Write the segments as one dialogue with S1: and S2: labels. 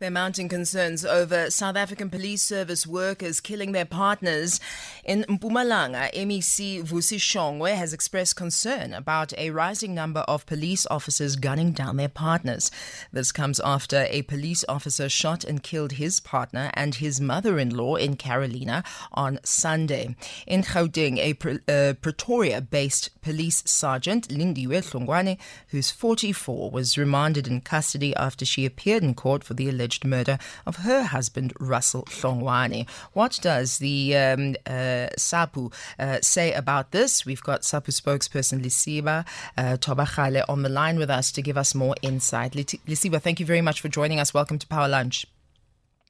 S1: They're mounting concerns over South African police service workers killing their partners. In Mpumalanga, MEC Vusi Shongwe has expressed concern about a rising number of police officers gunning down their partners. This comes after a police officer shot and killed his partner and his mother-in-law in Carolina on Sunday. In Gauteng, a uh, Pretoria-based police sergeant, Lindiwe Hlongwane, who's 44, was remanded in custody after she appeared in court for the alleged alleged murder of her husband, Russell Hlongwane. What does the um, uh, SAPU uh, say about this? We've got SAPU spokesperson Lesiba uh, Thobakgale on the line with us to give us more insight. Lesiba, thank you very much for joining us. Welcome to Power Lunch.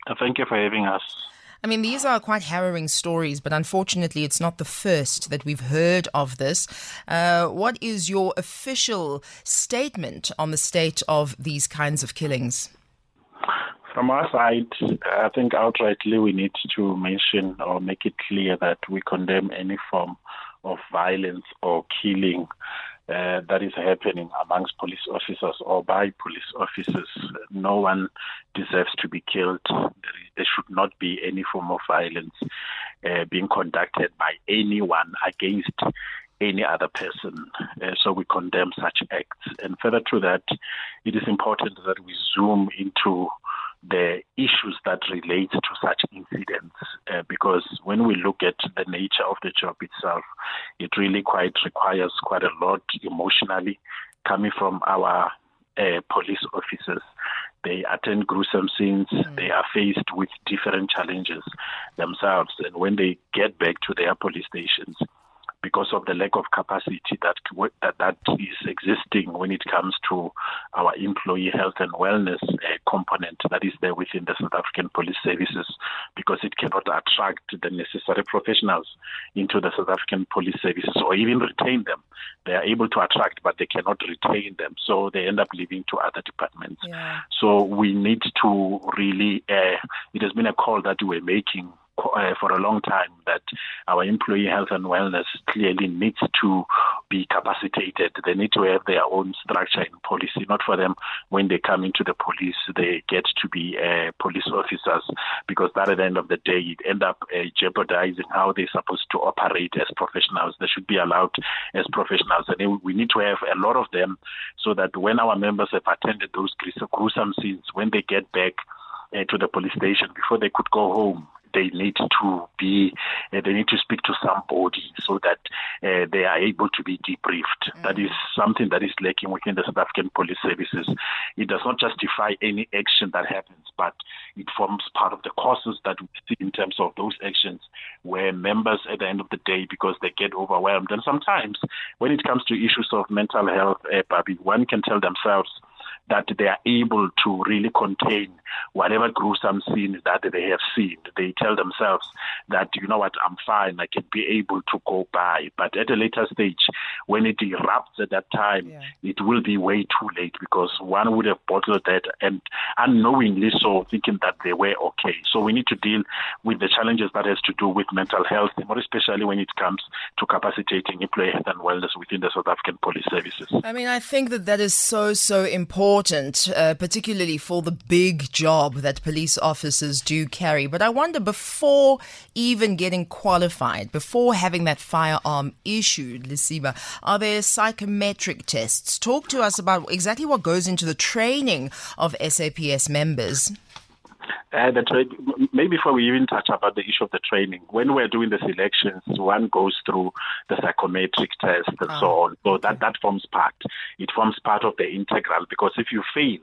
S2: Uh, thank you for having us.
S1: I mean, these are quite harrowing stories, but unfortunately, it's not the first that we've heard of this. Uh, what is your official statement on the state of these kinds of killings?
S2: From our side, I think outrightly we need to mention or make it clear that we condemn any form of violence or killing uh, that is happening amongst police officers or by police officers. No one deserves to be killed. There should not be any form of violence uh, being conducted by anyone against any other person. Uh, so we condemn such acts. And further to that, it is important that we zoom into that relate to such incidents uh, because when we look at the nature of the job itself, it really quite requires quite a lot emotionally coming from our uh, police officers. They attend gruesome scenes. Mm. They are faced with different challenges themselves. And when they get back to their police stations, because of the lack of capacity that that, that is existing when it comes to our employee health and wellness uh, component that is there within the South African Police Services, because it cannot attract the necessary professionals into the South African Police Services or even retain them. They are able to attract, but they cannot retain them, so they end up leaving to other departments. Yeah. So we need to really. Uh, it has been a call that we're making uh, for a long time that our employee health and wellness clearly needs to be capacitated. They need to have their own structure and policy, not for them when they come into the police, they get to be uh, police officers because that at the end of the day, it end up uh, jeopardizing how they're supposed to operate as professionals. They should be allowed as professionals. And we need to have a lot of them so that when our members have attended those gruesome scenes, when they get back, uh, to the police station before they could go home they need to be, uh, they need to speak to somebody so that uh, they are able to be debriefed. Mm-hmm. That is something that is lacking within the South African police services. It does not justify any action that happens, but it forms part of the causes that we see in terms of those actions where members at the end of the day, because they get overwhelmed. And sometimes when it comes to issues of mental health, uh, Bobby, one can tell themselves, that they are able to really contain whatever gruesome scene that they have seen. They tell themselves that, you know what, I'm fine, I can be able to go by. But at a later stage, when it erupts at that time, yeah. it will be way too late because one would have bottled that and unknowingly so thinking that they were okay. So we need to deal with the challenges that has to do with mental health, more especially when it comes to capacitating employee health and wellness within the South African police services.
S1: I mean, I think that that is so, so important important, uh, particularly for the big job that police officers do carry. But I wonder, before even getting qualified, before having that firearm issued, Lesiba, are there psychometric tests? Talk to us about exactly what goes into the training of SAPS members.
S2: Uh, the tra- maybe before we even touch about the issue of the training, when we're doing the selections, one goes through the psychometric test and oh. so on. So that, that forms part. It forms part of the integral because if you fail,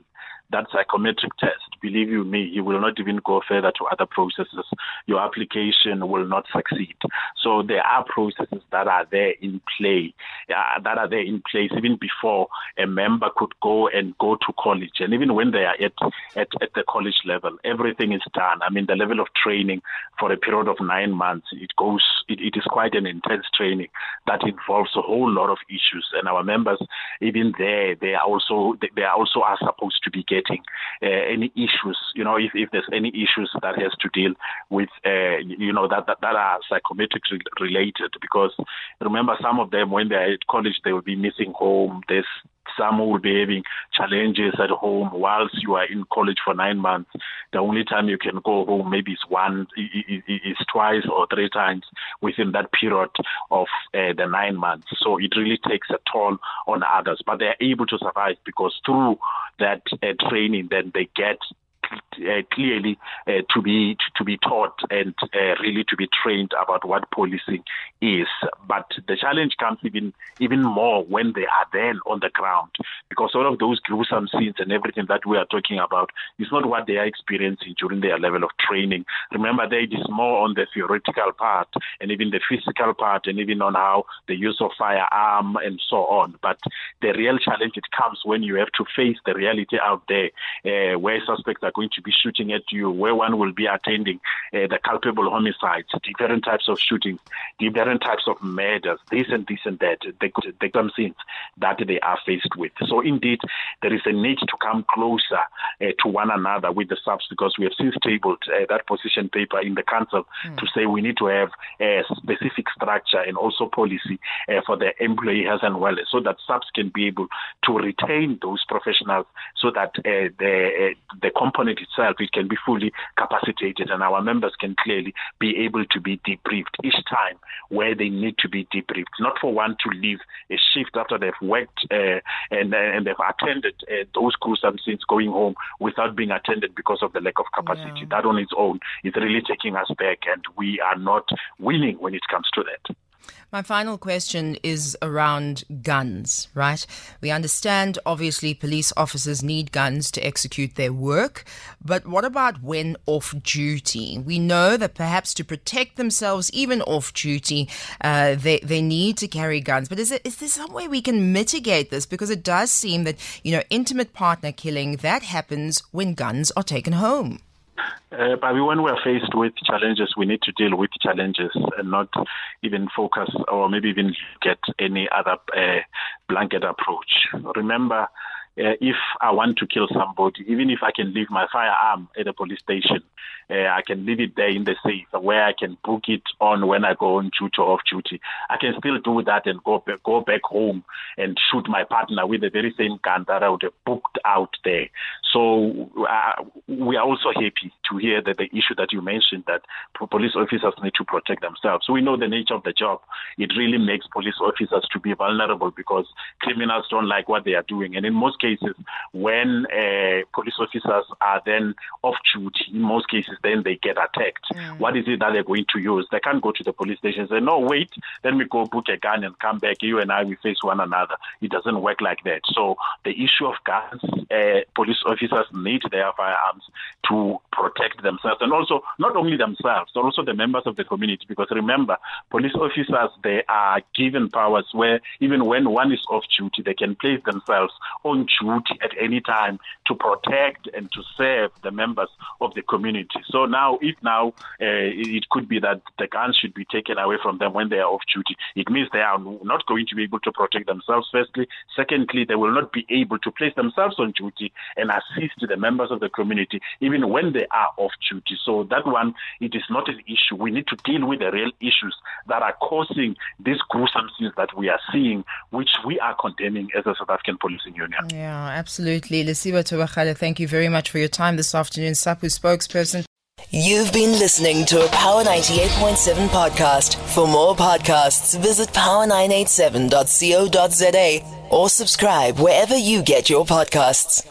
S2: that psychometric test, believe you me, you will not even go further to other processes. Your application will not succeed. So there are processes that are there in play, uh, that are there in place even before a member could go and go to college. And even when they are at, at, at the college level, everything is done. I mean, the level of training for a period of nine months, it goes, it, it is quite an intense training that involves a whole lot of issues. And our members, even there, they are also, they, they are also are supposed to be getting getting uh, any issues. You know, if, if there's any issues that has to deal with, uh, you know, that, that, that are psychometric related. Because remember, some of them when they're at college, they will be missing home. There's some will be having challenges at home whilst you are in college for nine months. The only time you can go home maybe is one, is twice or three times within that period of uh, the nine months. So it really takes a toll on others, but they are able to survive because through that uh, training, then they get clearly uh, to be to be taught and uh, really to be trained about what policing is. But the challenge comes even even more when they are then on the ground, because all of those gruesome scenes and everything that we are talking about is not what they are experiencing during their level of training. Remember, there it is more on the theoretical part and even the physical part, and even on how the use of firearm and so on. But the real challenge it comes when you have to face the reality out there, uh, where suspects are going to be shooting at you, where one will be attending uh, the culpable homicides, different types of shootings, different types of murders, this and this and that, the, the scenes that they are faced with. So indeed, there is a need to come closer uh, to one another with the SAPS because we have since tabled uh, that position paper in the council mm. to say we need to have a specific structure and also policy uh, for the employee health and wellness so that SAPS can be able to retain those professionals so that uh, the, uh, the component unit itself, it can be fully capacitated and our members can clearly be able to be debriefed each time where they need to be debriefed. Not for one to leave a shift after they've worked uh, and, uh, and they've attended uh, those scenes going home without being attended because of the lack of capacity. Yeah. That on its own is really taking us back and we are not willing when it comes to that.
S1: My final question is around guns, right? We understand obviously police officers need guns to execute their work, but what about when off duty? We know that perhaps to protect themselves, even off duty, uh, they, they need to carry guns. But is, it, is there some way we can mitigate this? Because it does seem that, you know, intimate partner killing, that happens when guns are taken home.
S2: Uh, but when we're faced with challenges, we need to deal with challenges and not even focus or maybe even get any other uh, blanket approach. Remember, uh, if I want to kill somebody, even if I can leave my firearm at a police station, uh, I can leave it there in the safe where I can book it on when I go on duty or off duty. I can still do that and go back, go back home and shoot my partner with the very same gun that I would have booked out there. So uh, we are also happy to hear that the issue that you mentioned that police officers need to protect themselves. We know the nature of the job. It really makes police officers to be vulnerable because criminals don't like what they are doing. And in most cases, when uh, police officers are then off duty, in most cases, then they get attacked. Mm. What is it that they're going to use? They can't go to the police station and say, no, wait, let me go book a gun and come back. You and I, we face one another. It doesn't work like that. So the issue of guns, uh, police officers officers need their firearms to protect themselves and also not only themselves, but also the members of the community. Because remember, police officers, they are given powers where even when one is off duty, they can place themselves on duty at any time to protect and to serve the members of the community. So now, if now uh, it could be that the guns should be taken away from them when they are off duty, it means they are not going to be able to protect themselves, firstly. Secondly, they will not be able to place themselves on duty and assist the members of the community even when they are off duty. So that one, it is not an issue. We need to deal with the real issues that are causing these gruesome scenes that we are seeing, which we are condemning as a South African Policing Union.
S1: Yeah, absolutely. Lesiba Thobakgale, thank you very much for your time this afternoon. SAPU spokesperson.
S3: You've been listening to a Power 98.7 podcast. For more podcasts, visit power987.co.za or subscribe wherever you get your podcasts.